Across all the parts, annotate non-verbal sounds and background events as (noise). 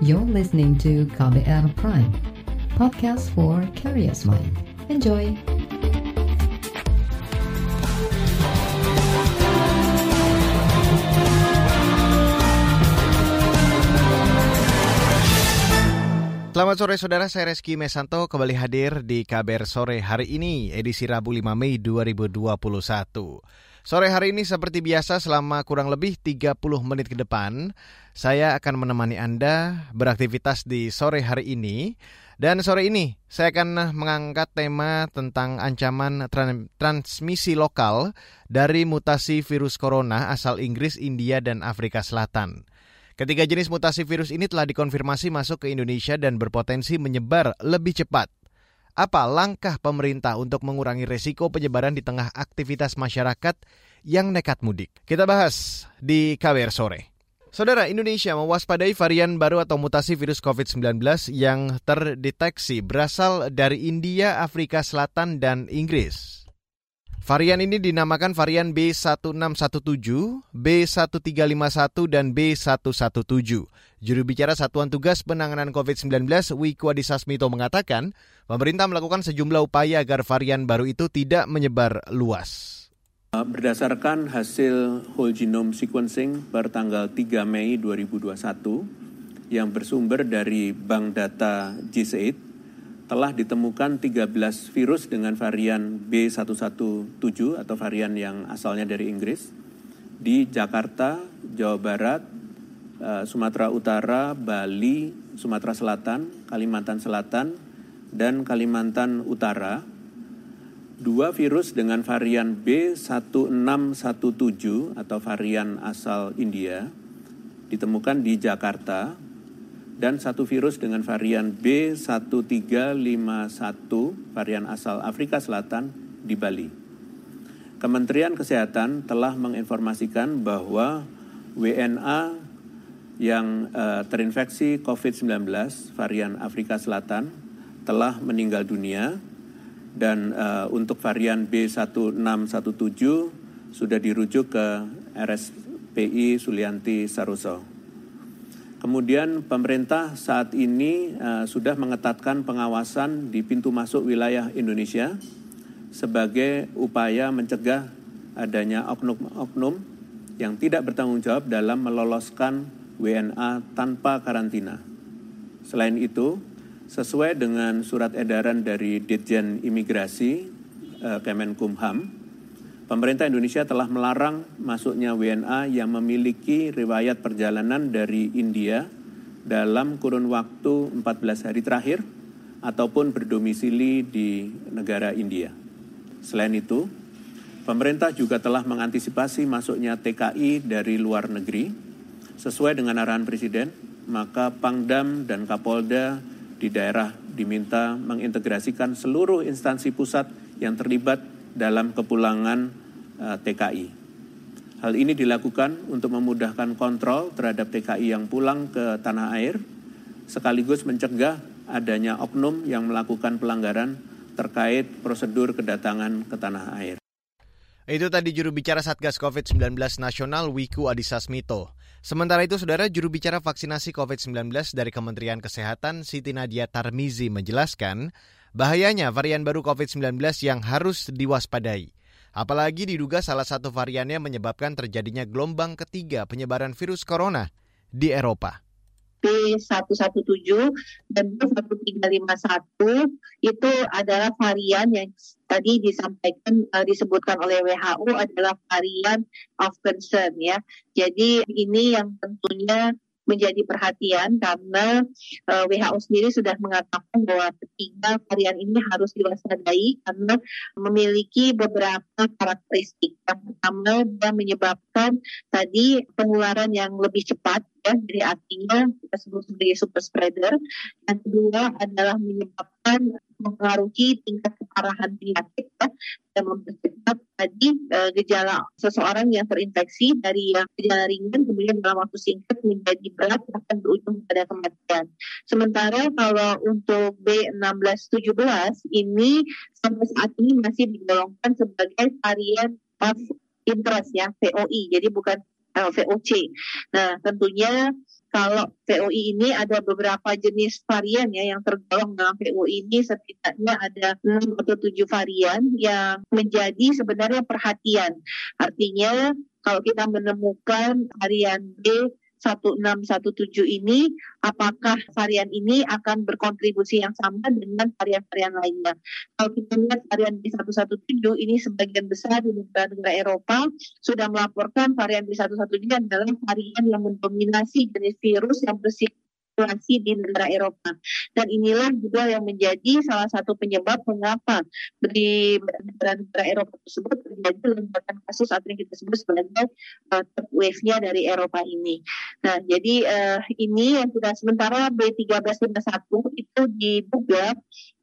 You're listening to KBR Prime, podcast for curious mind. Enjoy! Selamat sore saudara, saya Reski Mesanto kembali hadir di KBR Sore hari ini, edisi Rabu 5 Mei 2021. Sore hari ini seperti biasa selama kurang lebih 30 menit ke depan, saya akan menemani Anda beraktivitas di sore hari ini. Dan sore ini saya akan mengangkat tema tentang ancaman tran transmisi lokal dari mutasi virus corona asal Inggris, India, dan Afrika Selatan. Ketiga jenis mutasi virus ini telah dikonfirmasi masuk ke Indonesia dan berpotensi menyebar lebih cepat. Apa langkah pemerintah untuk mengurangi resiko penyebaran di tengah aktivitas masyarakat yang nekat mudik? Kita bahas di KBR sore. Saudara, Indonesia mewaspadai varian baru atau mutasi virus COVID-19 yang terdeteksi berasal dari India, Afrika Selatan, dan Inggris. Varian ini dinamakan varian B1617, B1351, dan B117. Juru bicara Satuan Tugas Penanganan COVID-19 Wiku Adhisa Smito mengatakan, pemerintah melakukan sejumlah upaya agar varian baru itu tidak menyebar luas. Berdasarkan hasil whole genome sequencing per tanggal 3 Mei 2021 yang bersumber dari Bank Data GSAID, telah ditemukan 13 virus dengan varian B117 atau varian yang asalnya dari Inggris di Jakarta, Jawa Barat, eh, Sumatera Utara, Bali, Sumatera Selatan, Kalimantan Selatan, dan Kalimantan Utara. Dua virus dengan varian B1617 atau varian asal India ditemukan di Jakarta, dan satu virus dengan varian B1351 varian asal Afrika Selatan di Bali. Kementerian Kesehatan telah menginformasikan bahwa WNA yang uh, terinfeksi COVID-19 varian Afrika Selatan telah meninggal dunia dan uh, untuk varian B1617 sudah dirujuk ke RSPI Sulianti Saroso. Kemudian pemerintah saat ini uh, sudah mengetatkan pengawasan di pintu masuk wilayah Indonesia sebagai upaya mencegah adanya oknum-oknum yang tidak bertanggung jawab dalam meloloskan WNA tanpa karantina. Selain itu, sesuai dengan surat edaran dari Ditjen Imigrasi uh, Kemenkumham, Pemerintah Indonesia telah melarang masuknya WNA yang memiliki riwayat perjalanan dari India dalam kurun waktu 14 hari terakhir ataupun berdomisili di negara India. Selain itu, pemerintah juga telah mengantisipasi masuknya TKI dari luar negeri sesuai dengan arahan Presiden, maka Pangdam dan Kapolda di daerah diminta mengintegrasikan seluruh instansi pusat yang terlibat dalam kepulangan eh, TKI. Hal ini dilakukan untuk memudahkan kontrol terhadap TKI yang pulang ke tanah air, sekaligus mencegah adanya oknum yang melakukan pelanggaran terkait prosedur kedatangan ke tanah air. Itu tadi juru bicara Satgas COVID-19 Nasional Wiku Adhisa Smito. Sementara itu, saudara juru bicara vaksinasi COVID-19 dari Kementerian Kesehatan Siti Nadia Tarmizi menjelaskan bahayanya varian baru COVID-19 yang harus diwaspadai. Apalagi diduga salah satu variannya menyebabkan terjadinya gelombang ketiga penyebaran virus corona di Eropa. B117 dan B1351 itu adalah varian yang tadi disampaikan uh, disebutkan oleh WHO adalah varian of concern ya. Jadi ini yang tentunya menjadi perhatian karena uh, eh, WHO sendiri sudah mengatakan bahwa ketiga varian ini harus diwaspadai karena memiliki beberapa karakteristik. Yang pertama dia menyebabkan tadi penularan yang lebih cepat ya, jadi artinya kita sebut sebagai super spreader. Yang kedua adalah menyebabkan mempengaruhi tingkat keparahan penyakit ya, dan mempercepat tadi e, gejala seseorang yang terinfeksi dari yang gejala ringan kemudian dalam waktu singkat menjadi berat bahkan berujung pada kematian. Sementara kalau untuk B1617 ini sampai saat ini masih digolongkan sebagai varian of interest ya VOI jadi bukan uh, eh, VOC. Nah tentunya kalau VOI ini ada beberapa jenis varian ya yang tergolong dalam VOI ini setidaknya ada 6 atau 7 varian yang menjadi sebenarnya perhatian. Artinya kalau kita menemukan varian B 1617 ini apakah varian ini akan berkontribusi yang sama dengan varian-varian lainnya. Kalau kita lihat varian B117 ini sebagian besar di negara-negara Eropa sudah melaporkan varian B117 adalah varian yang mendominasi jenis virus yang bersifat situasi di negara Eropa. Dan inilah juga yang menjadi salah satu penyebab mengapa di negara-negara Eropa tersebut terjadi lonjakan kasus atau yang kita sebut sebagai uh, wave-nya dari Eropa ini. Nah, jadi uh, ini yang sudah sementara B1351 itu diduga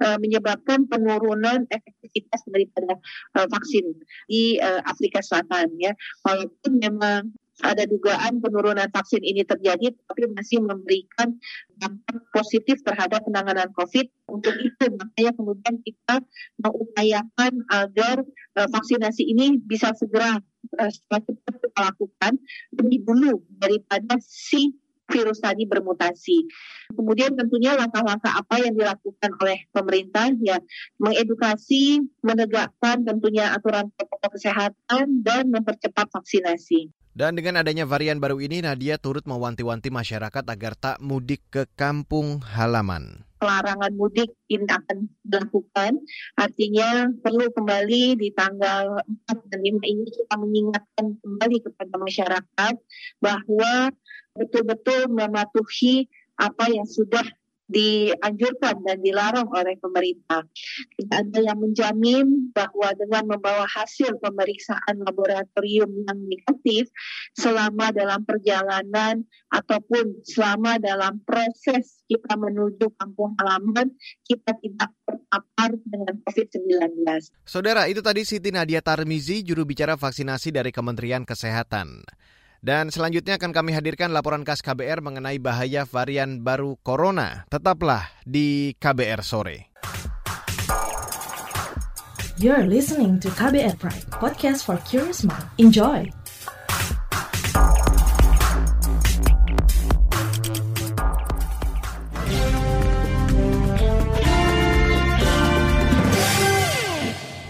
uh, menyebabkan penurunan efektivitas daripada uh, vaksin di uh, Afrika Selatan ya. Walaupun memang ada dugaan penurunan vaksin ini terjadi, tapi masih memberikan dampak positif terhadap penanganan COVID. Untuk itu, makanya kemudian kita mengupayakan agar uh, vaksinasi ini bisa segera uh, kita lakukan lebih dulu daripada si virus tadi bermutasi. Kemudian tentunya langkah-langkah apa yang dilakukan oleh pemerintah ya mengedukasi, menegakkan tentunya aturan protokol kesehatan dan mempercepat vaksinasi. Dan dengan adanya varian baru ini, Nadia turut mewanti-wanti masyarakat agar tak mudik ke kampung halaman. Pelarangan mudik ini akan dilakukan, artinya perlu kembali di tanggal 4 dan 5 ini kita mengingatkan kembali kepada masyarakat bahwa betul-betul mematuhi apa yang sudah dianjurkan dan dilarang oleh pemerintah. Ada yang menjamin bahwa dengan membawa hasil pemeriksaan laboratorium yang negatif selama dalam perjalanan ataupun selama dalam proses kita menuju kampung halaman, kita tidak terpapar dengan COVID-19. Saudara, itu tadi Siti Nadia Tarmizi, juru bicara vaksinasi dari Kementerian Kesehatan. Dan selanjutnya akan kami hadirkan laporan khas KBR mengenai bahaya varian baru corona. Tetaplah di KBR sore. You're listening to KBR Pride, podcast for curious mind. Enjoy.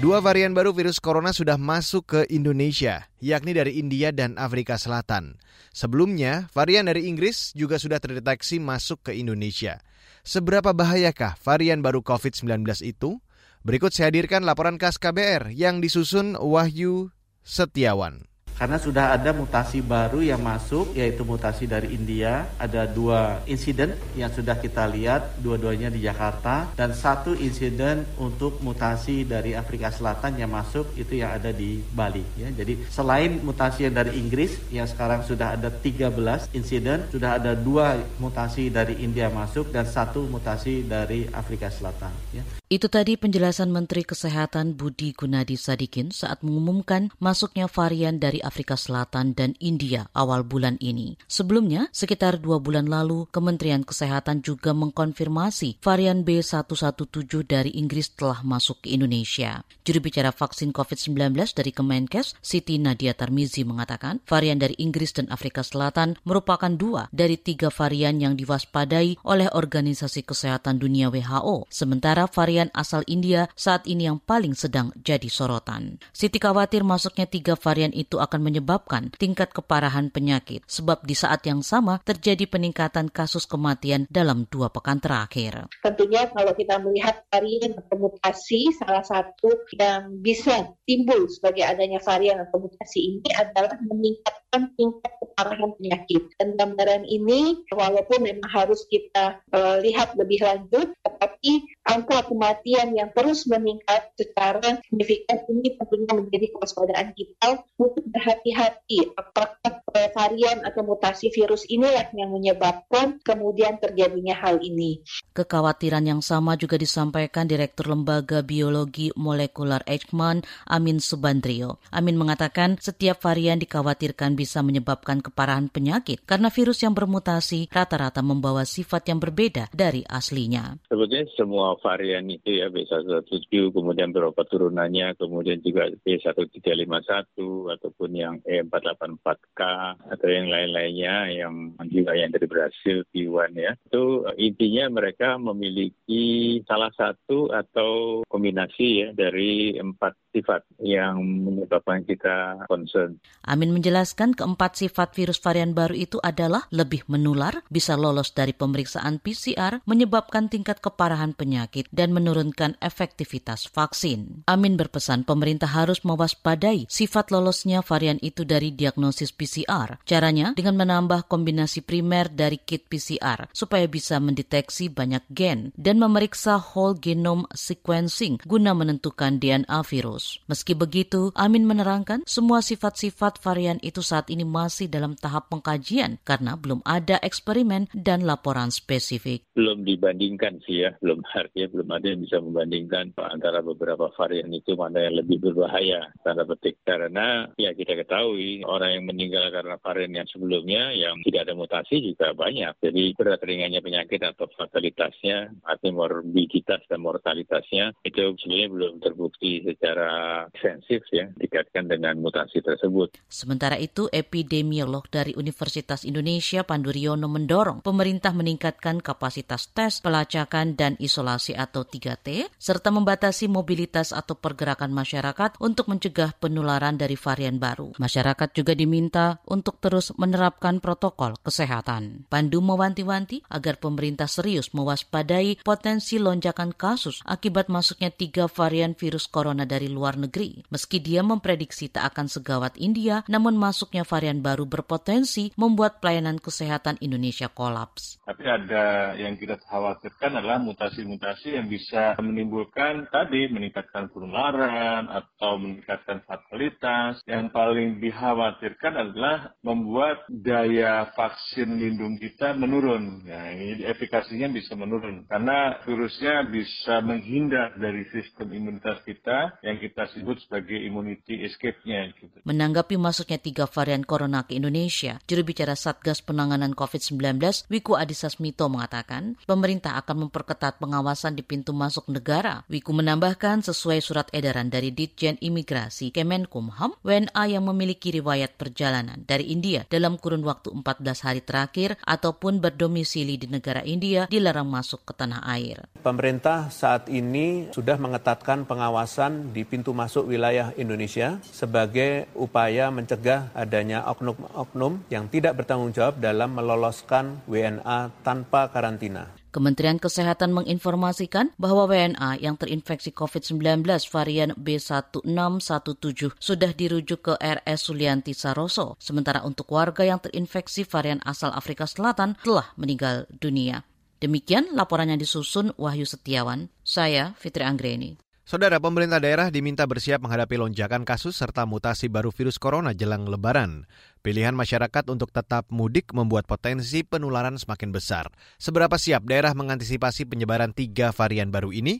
Dua varian baru virus corona sudah masuk ke Indonesia, yakni dari India dan Afrika Selatan. Sebelumnya, varian dari Inggris juga sudah terdeteksi masuk ke Indonesia. Seberapa bahayakah varian baru COVID-19 itu? Berikut saya hadirkan laporan khas KBR yang disusun Wahyu Setiawan. Karena sudah ada mutasi baru yang masuk, yaitu mutasi dari India. Ada dua insiden yang sudah kita lihat, dua-duanya di Jakarta. Dan satu insiden untuk mutasi dari Afrika Selatan yang masuk, itu yang ada di Bali. Ya. Jadi selain mutasi yang dari Inggris, yang sekarang sudah ada 13 insiden, sudah ada dua mutasi dari India masuk, dan satu mutasi dari Afrika Selatan. Ya. Itu tadi penjelasan Menteri Kesehatan Budi Gunadi Sadikin saat mengumumkan masuknya varian dari Afrika Selatan dan India awal bulan ini. Sebelumnya, sekitar dua bulan lalu, Kementerian Kesehatan juga mengkonfirmasi varian B117 dari Inggris telah masuk ke Indonesia. Juru bicara vaksin COVID-19 dari Kemenkes, Siti Nadia Tarmizi mengatakan, varian dari Inggris dan Afrika Selatan merupakan dua dari tiga varian yang diwaspadai oleh Organisasi Kesehatan Dunia WHO. Sementara varian asal India saat ini yang paling sedang jadi sorotan. Siti khawatir masuknya tiga varian itu akan menyebabkan tingkat keparahan penyakit, sebab di saat yang sama terjadi peningkatan kasus kematian dalam dua pekan terakhir. Tentunya kalau kita melihat varian atau mutasi, salah satu yang bisa timbul sebagai adanya varian atau mutasi ini adalah meningkatkan tingkat keparahan penyakit. Dan gambaran ini walaupun memang harus kita uh, lihat lebih lanjut, tetapi angka kematian yang terus meningkat secara signifikan ini tentunya menjadi kewaspadaan kita untuk berhati-hati. Apakah varian atau mutasi virus ini yang menyebabkan kemudian terjadinya hal ini. Kekhawatiran yang sama juga disampaikan Direktur Lembaga Biologi Molekular Eijkman, Amin Subandrio. Amin mengatakan setiap varian dikhawatirkan bisa menyebabkan keparahan penyakit karena virus yang bermutasi rata-rata membawa sifat yang berbeda dari aslinya. Sebetulnya semua varian itu ya B117, kemudian beberapa turunannya, kemudian juga B1351 ataupun yang E484K atau yang lain-lainnya yang juga yang dari Brasil P1 ya. Itu intinya mereka memiliki salah satu atau kombinasi ya dari empat sifat yang menyebabkan kita concern. Amin menjelaskan keempat sifat virus varian baru itu adalah lebih menular, bisa lolos dari pemeriksaan PCR, menyebabkan tingkat keparahan penyakit, dan menurunkan efektivitas vaksin. Amin berpesan pemerintah harus mewaspadai sifat lolosnya varian itu dari diagnosis PCR. Caranya dengan menambah kombinasi primer dari kit PCR supaya bisa mendeteksi banyak gen dan memeriksa whole genome sequencing guna menentukan DNA virus. Meski begitu, Amin menerangkan semua sifat-sifat varian itu saat ini masih dalam tahap pengkajian karena belum ada eksperimen dan laporan spesifik. Belum dibandingkan sih ya, belum (laughs) artinya belum ada yang bisa membandingkan antara beberapa varian itu mana yang lebih berbahaya. Tanda petik karena ya kita ketahui orang yang meninggal karena varian yang sebelumnya yang tidak ada mutasi juga banyak. Jadi berat ringannya penyakit atau fatalitasnya atau morbiditas dan mortalitasnya itu sebenarnya belum terbukti secara ekstensif ya dikaitkan dengan mutasi tersebut. Sementara itu epidemiolog dari Universitas Indonesia Pandu Riono mendorong pemerintah meningkatkan kapasitas tes, pelacakan dan isolasi atau 3T serta membatasi mobilitas atau pergerakan masyarakat untuk mencegah penularan dari varian baru. Masyarakat juga diminta untuk terus menerapkan protokol kesehatan. Pandu mewanti-wanti agar pemerintah serius mewaspadai potensi lonjakan kasus akibat masuknya tiga varian virus corona dari negeri. Meski dia memprediksi tak akan segawat India, namun masuknya varian baru berpotensi membuat pelayanan kesehatan Indonesia kolaps. Tapi ada yang kita khawatirkan adalah mutasi-mutasi yang bisa menimbulkan tadi meningkatkan penularan atau meningkatkan fatalitas. Yang paling dikhawatirkan adalah membuat daya vaksin lindung kita menurun. Nah, ini efikasinya bisa menurun karena virusnya bisa menghindar dari sistem imunitas kita yang kita sebut sebagai immunity escape-nya. Gitu. Menanggapi masuknya tiga varian corona ke Indonesia, juru bicara Satgas Penanganan COVID-19 Wiku Adhisa Smito mengatakan pemerintah akan memperketat pengawasan di pintu masuk negara. Wiku menambahkan sesuai surat edaran dari Ditjen Imigrasi Kemenkumham, WNA yang memiliki riwayat perjalanan dari India dalam kurun waktu 14 hari terakhir ataupun berdomisili di negara India dilarang masuk ke tanah air. Pemerintah saat ini sudah mengetatkan pengawasan di pintu masuk wilayah Indonesia sebagai upaya mencegah adanya oknum-oknum yang tidak bertanggung jawab dalam meloloskan WNA tanpa karantina. Kementerian Kesehatan menginformasikan bahwa WNA yang terinfeksi COVID-19 varian B1617 sudah dirujuk ke RS Sulianti Saroso, sementara untuk warga yang terinfeksi varian asal Afrika Selatan telah meninggal dunia. Demikian laporannya disusun Wahyu Setiawan, saya Fitri Anggreni. Saudara pemerintah daerah diminta bersiap menghadapi lonjakan kasus serta mutasi baru virus corona jelang lebaran. Pilihan masyarakat untuk tetap mudik membuat potensi penularan semakin besar. Seberapa siap daerah mengantisipasi penyebaran tiga varian baru ini?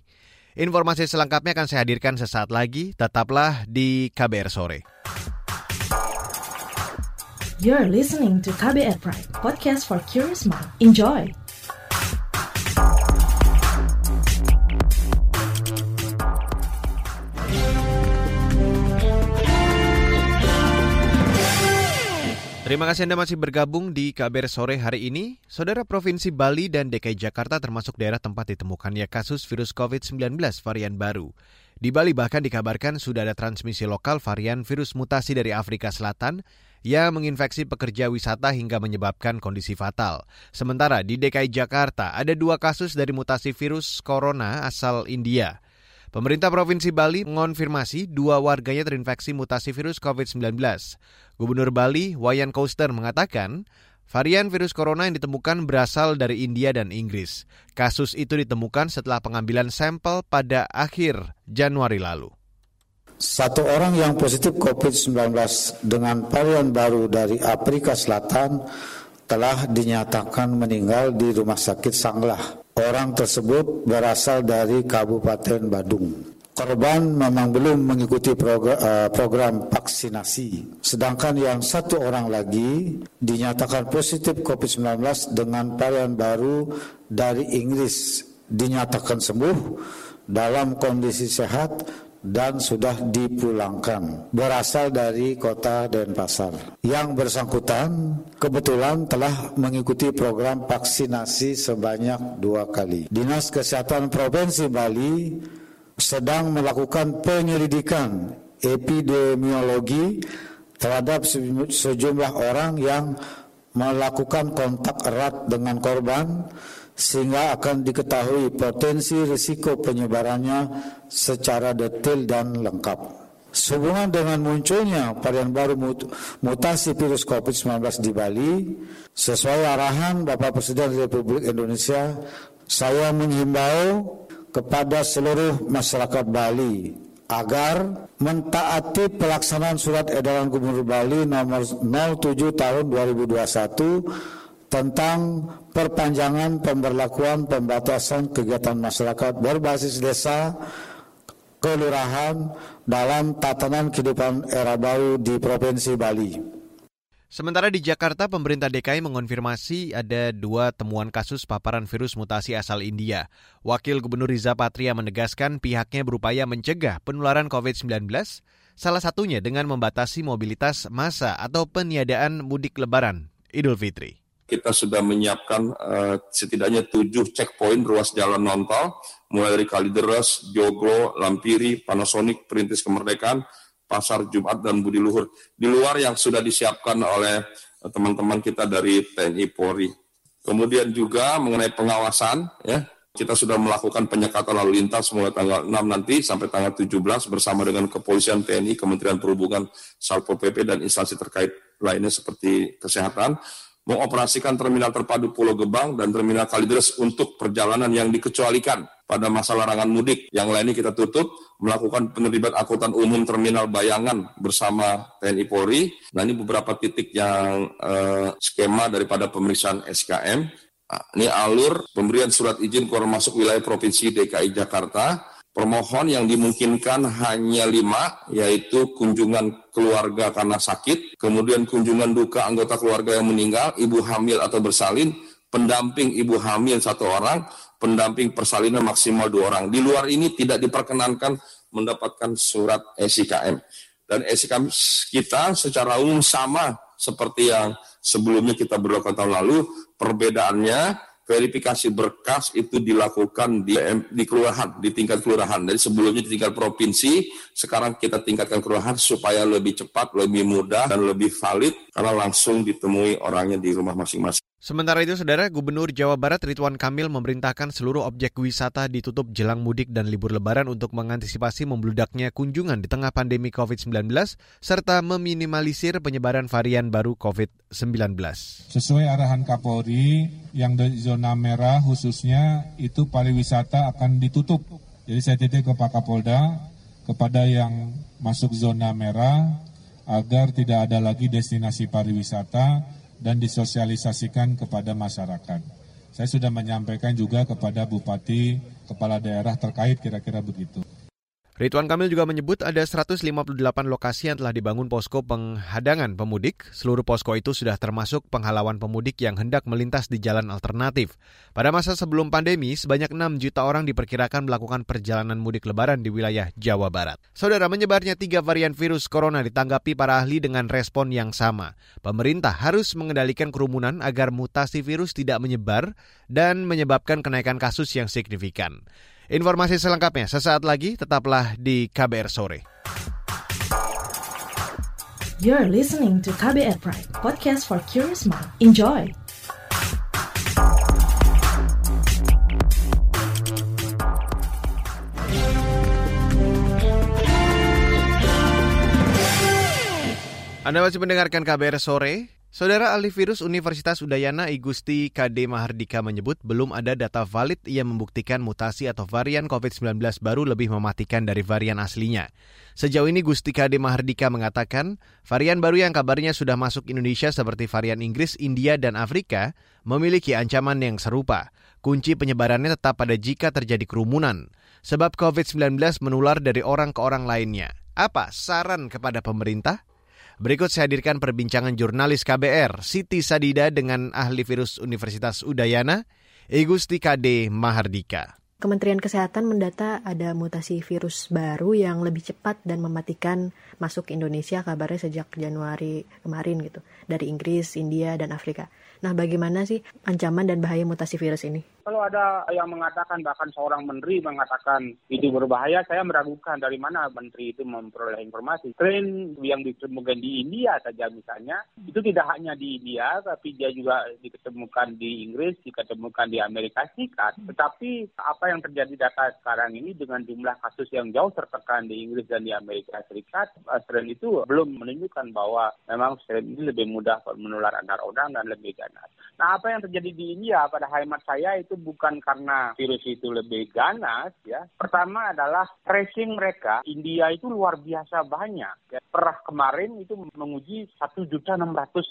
Informasi selengkapnya akan saya hadirkan sesaat lagi. Tetaplah di KBR Sore. You're listening to KBR Pride, podcast for curious mind. Enjoy! Terima kasih Anda masih bergabung di KBR sore hari ini. Saudara Provinsi Bali dan DKI Jakarta termasuk daerah tempat ditemukannya kasus virus COVID-19 varian baru. Di Bali bahkan dikabarkan sudah ada transmisi lokal varian virus mutasi dari Afrika Selatan yang menginfeksi pekerja wisata hingga menyebabkan kondisi fatal. Sementara di DKI Jakarta ada dua kasus dari mutasi virus corona asal India. Pemerintah Provinsi Bali mengonfirmasi dua warganya terinfeksi mutasi virus COVID-19. Gubernur Bali, Wayan Koster, mengatakan varian virus corona yang ditemukan berasal dari India dan Inggris. Kasus itu ditemukan setelah pengambilan sampel pada akhir Januari lalu. Satu orang yang positif COVID-19 dengan varian baru dari Afrika Selatan telah dinyatakan meninggal di Rumah Sakit Sanglah. Orang tersebut berasal dari Kabupaten Badung. Korban memang belum mengikuti program, uh, program vaksinasi. Sedangkan yang satu orang lagi dinyatakan positif COVID-19 dengan varian baru dari Inggris dinyatakan sembuh dalam kondisi sehat dan sudah dipulangkan berasal dari kota Denpasar. Yang bersangkutan kebetulan telah mengikuti program vaksinasi sebanyak dua kali. Dinas Kesehatan Provinsi Bali sedang melakukan penyelidikan epidemiologi terhadap sejumlah orang yang melakukan kontak erat dengan korban sehingga akan diketahui potensi risiko penyebarannya secara detail dan lengkap. Sehubungan dengan munculnya varian baru mutasi virus COVID-19 di Bali, sesuai arahan Bapak Presiden Republik Indonesia, saya menghimbau kepada seluruh masyarakat Bali agar mentaati pelaksanaan surat edaran Gubernur Bali nomor 07 tahun 2021 tentang perpanjangan pemberlakuan pembatasan kegiatan masyarakat berbasis desa kelurahan dalam tatanan kehidupan era baru di Provinsi Bali. Sementara di Jakarta, pemerintah DKI mengonfirmasi ada dua temuan kasus paparan virus mutasi asal India. Wakil Gubernur Riza Patria menegaskan pihaknya berupaya mencegah penularan COVID-19, salah satunya dengan membatasi mobilitas massa atau peniadaan mudik lebaran Idul Fitri. Kita sudah menyiapkan uh, setidaknya tujuh checkpoint ruas jalan non-tol, mulai dari Kalideres, Joglo, Lampiri, Panasonic, Perintis Kemerdekaan, Pasar Jumat dan Budi Luhur di luar yang sudah disiapkan oleh teman-teman kita dari TNI Polri. Kemudian juga mengenai pengawasan ya kita sudah melakukan penyekatan lalu lintas mulai tanggal 6 nanti sampai tanggal 17 bersama dengan Kepolisian TNI, Kementerian Perhubungan, Satpol PP dan instansi terkait lainnya seperti kesehatan mengoperasikan terminal terpadu Pulau Gebang dan terminal Kalideres untuk perjalanan yang dikecualikan pada masa larangan mudik. Yang lainnya kita tutup, melakukan penerbitan angkutan umum terminal Bayangan bersama TNI Polri. Nah ini beberapa titik yang eh, skema daripada pemeriksaan SKM. Nah, ini alur pemberian surat izin keluar masuk wilayah Provinsi DKI Jakarta Permohon yang dimungkinkan hanya lima, yaitu kunjungan keluarga karena sakit, kemudian kunjungan duka anggota keluarga yang meninggal, ibu hamil atau bersalin, pendamping ibu hamil satu orang, pendamping persalinan maksimal dua orang. Di luar ini tidak diperkenankan mendapatkan surat SIKM. Dan SIKM kita secara umum sama seperti yang sebelumnya kita berlakukan tahun lalu, perbedaannya verifikasi berkas itu dilakukan di, di kelurahan, di tingkat kelurahan. Jadi sebelumnya di tingkat provinsi, sekarang kita tingkatkan kelurahan supaya lebih cepat, lebih mudah, dan lebih valid karena langsung ditemui orangnya di rumah masing-masing. Sementara itu, Saudara Gubernur Jawa Barat Ridwan Kamil memerintahkan seluruh objek wisata ditutup jelang mudik dan libur lebaran untuk mengantisipasi membludaknya kunjungan di tengah pandemi COVID-19 serta meminimalisir penyebaran varian baru COVID-19. Sesuai arahan Kapolri, yang di zona merah khususnya itu pariwisata akan ditutup. Jadi saya titip ke Pak Kapolda, kepada yang masuk zona merah, agar tidak ada lagi destinasi pariwisata, dan disosialisasikan kepada masyarakat. Saya sudah menyampaikan juga kepada bupati, kepala daerah terkait kira-kira begitu. Ridwan Kamil juga menyebut ada 158 lokasi yang telah dibangun posko penghadangan pemudik. Seluruh posko itu sudah termasuk penghalauan pemudik yang hendak melintas di jalan alternatif. Pada masa sebelum pandemi, sebanyak 6 juta orang diperkirakan melakukan perjalanan mudik lebaran di wilayah Jawa Barat. Saudara, menyebarnya tiga varian virus corona ditanggapi para ahli dengan respon yang sama. Pemerintah harus mengendalikan kerumunan agar mutasi virus tidak menyebar dan menyebabkan kenaikan kasus yang signifikan. Informasi selengkapnya sesaat lagi tetaplah di KBR sore. You're listening to KBR Pride, podcast for curious mind. Enjoy. Anda masih mendengarkan KBR sore. Saudara ahli virus Universitas Udayana Igusti KD Mahardika menyebut belum ada data valid yang membuktikan mutasi atau varian COVID-19 baru lebih mematikan dari varian aslinya. Sejauh ini Gusti KD Mahardika mengatakan varian baru yang kabarnya sudah masuk Indonesia seperti varian Inggris, India, dan Afrika memiliki ancaman yang serupa. Kunci penyebarannya tetap pada jika terjadi kerumunan. Sebab COVID-19 menular dari orang ke orang lainnya. Apa saran kepada pemerintah? Berikut saya hadirkan perbincangan jurnalis KBR Siti Sadida dengan ahli virus Universitas Udayana, Igusti Kade Mahardika. Kementerian Kesehatan mendata ada mutasi virus baru yang lebih cepat dan mematikan masuk Indonesia kabarnya sejak Januari kemarin gitu dari Inggris, India, dan Afrika. Nah, bagaimana sih ancaman dan bahaya mutasi virus ini? Kalau ada yang mengatakan bahkan seorang menteri mengatakan itu berbahaya, saya meragukan dari mana menteri itu memperoleh informasi. Tren yang ditemukan di India saja misalnya, itu tidak hanya di India, tapi dia juga ditemukan di Inggris, ditemukan di Amerika Serikat. Tetapi apa yang terjadi data sekarang ini dengan jumlah kasus yang jauh tertekan di Inggris dan di Amerika Serikat, tren itu belum menunjukkan bahwa memang tren ini lebih mudah menular antar orang dan lebih ganas. Nah, apa yang terjadi di India pada hemat saya itu bukan karena virus itu lebih ganas ya. Pertama adalah tracing mereka India itu luar biasa banyak. Ya. Per kemarin itu menguji 1.600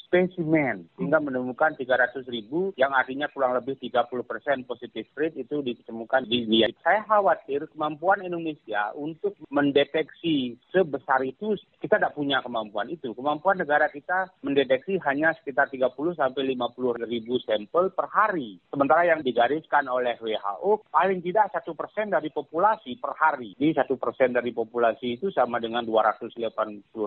spesimen hingga menemukan 300 ribu yang artinya kurang lebih 30 persen positif rate itu ditemukan di India. Saya khawatir kemampuan Indonesia untuk mendeteksi sebesar itu kita tidak punya kemampuan itu. Kemampuan negara kita mendeteksi hanya sekitar 30 sampai 50 ribu sampel per hari. Sementara yang digaris digariskan oleh WHO paling tidak satu persen dari populasi per hari. Jadi satu persen dari populasi itu sama dengan 280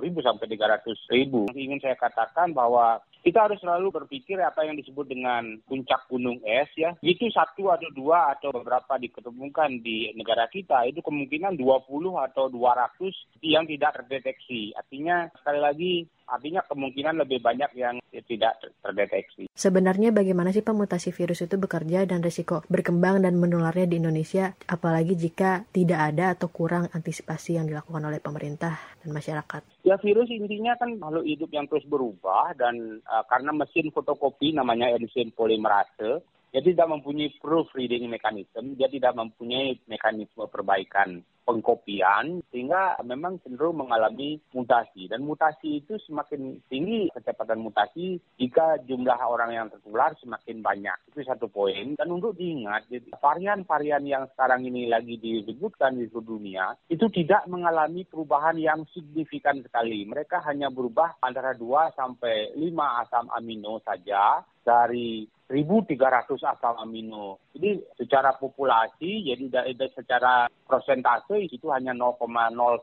ribu sampai 300 ribu. Ingin saya katakan bahwa kita harus selalu berpikir apa yang disebut dengan puncak gunung es ya. Itu satu atau dua atau beberapa diketemukan di negara kita itu kemungkinan 20 atau 200 yang tidak terdeteksi. Artinya sekali lagi artinya kemungkinan lebih banyak yang tidak terdeteksi. Sebenarnya bagaimana sih pemutasi virus itu bekerja dan risiko berkembang dan menularnya di Indonesia, apalagi jika tidak ada atau kurang antisipasi yang dilakukan oleh pemerintah dan masyarakat? Ya virus intinya kan makhluk hidup yang terus berubah dan uh, karena mesin fotokopi namanya enzim polimerase dia tidak mempunyai proofreading mechanism, dia tidak mempunyai mekanisme perbaikan pengkopian sehingga memang cenderung mengalami mutasi. Dan mutasi itu semakin tinggi kecepatan mutasi jika jumlah orang yang tertular semakin banyak. Itu satu poin. Dan untuk diingat varian-varian yang sekarang ini lagi disebutkan di seluruh dunia itu tidak mengalami perubahan yang signifikan sekali. Mereka hanya berubah antara 2 sampai 5 asam amino saja dari 1.300 asam amino. Jadi secara populasi, jadi secara persentase itu hanya 0,0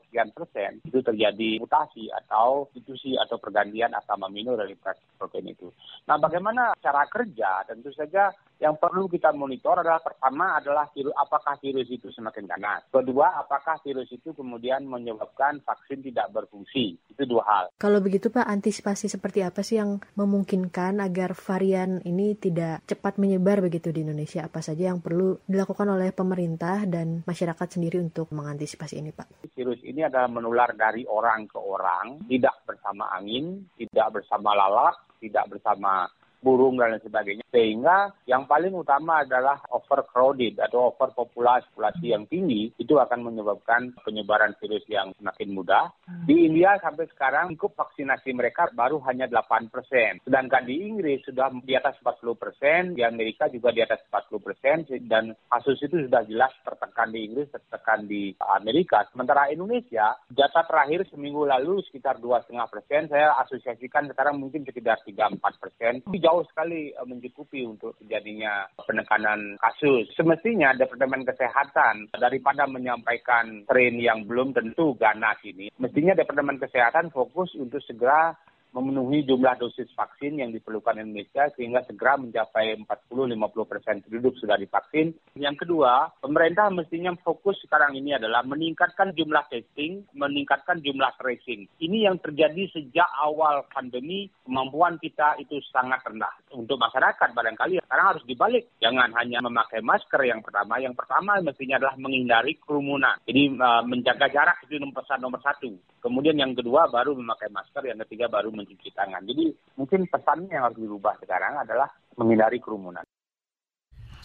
sekian persen itu terjadi mutasi atau substitusi atau pergantian asam amino dari protein itu. Nah, bagaimana cara kerja? Tentu saja yang perlu kita monitor adalah pertama adalah virus, apakah virus itu semakin ganas. Kedua, apakah virus itu kemudian menyebabkan vaksin tidak berfungsi. Itu dua hal. Kalau begitu Pak, antisipasi seperti apa sih yang memungkinkan agar varian ini tidak cepat menyebar begitu di Indonesia? Apa saja yang perlu dilakukan oleh pemerintah dan masyarakat sendiri untuk mengantisipasi ini, Pak? Virus ini adalah menular dari orang ke orang, tidak bersama angin, tidak bersama lalat, tidak bersama burung dan lain sebagainya. Sehingga yang paling utama adalah overcrowded atau overpopulasi populasi yang tinggi itu akan menyebabkan penyebaran virus yang semakin mudah. Di India sampai sekarang cukup vaksinasi mereka baru hanya 8 persen. Sedangkan di Inggris sudah di atas 40 persen, di Amerika juga di atas 40 persen, dan kasus itu sudah jelas tertekan di Inggris, tertekan di Amerika. Sementara Indonesia, data terakhir seminggu lalu sekitar 2,5 persen, saya asosiasikan sekarang mungkin sekitar 3-4 persen. Jauh sekali uh, mencukupi untuk terjadinya penekanan kasus. Semestinya Departemen Kesehatan daripada menyampaikan tren yang belum tentu ganas ini, mestinya Departemen Kesehatan fokus untuk segera memenuhi jumlah dosis vaksin yang diperlukan Indonesia sehingga segera mencapai 40-50 persen penduduk sudah divaksin. Yang kedua, pemerintah mestinya fokus sekarang ini adalah meningkatkan jumlah testing, meningkatkan jumlah tracing. Ini yang terjadi sejak awal pandemi, kemampuan kita itu sangat rendah. Untuk masyarakat barangkali sekarang harus dibalik. Jangan hanya memakai masker yang pertama. Yang pertama mestinya adalah menghindari kerumunan. Jadi uh, menjaga jarak itu nomor satu. Nomor satu. Kemudian yang kedua baru memakai masker, yang ketiga baru mencuci tangan. Jadi mungkin pesannya yang harus dirubah sekarang adalah menghindari kerumunan.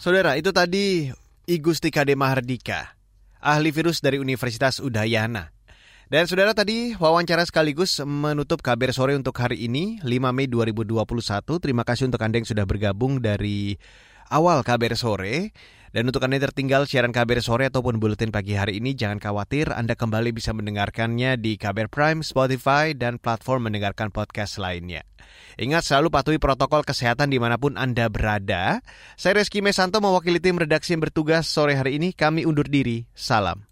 Saudara, itu tadi Igusti Kade Mahardika, ahli virus dari Universitas Udayana. Dan saudara tadi wawancara sekaligus menutup kabar sore untuk hari ini 5 Mei 2021. Terima kasih untuk Anda yang sudah bergabung dari awal kabar sore. Dan untuk Anda tertinggal siaran KBR sore ataupun buletin pagi hari ini, jangan khawatir Anda kembali bisa mendengarkannya di KBR Prime, Spotify, dan platform mendengarkan podcast lainnya. Ingat selalu patuhi protokol kesehatan di mana pun Anda berada. Saya Reski Mesanto mewakili tim redaksi yang bertugas sore hari ini. Kami undur diri. Salam.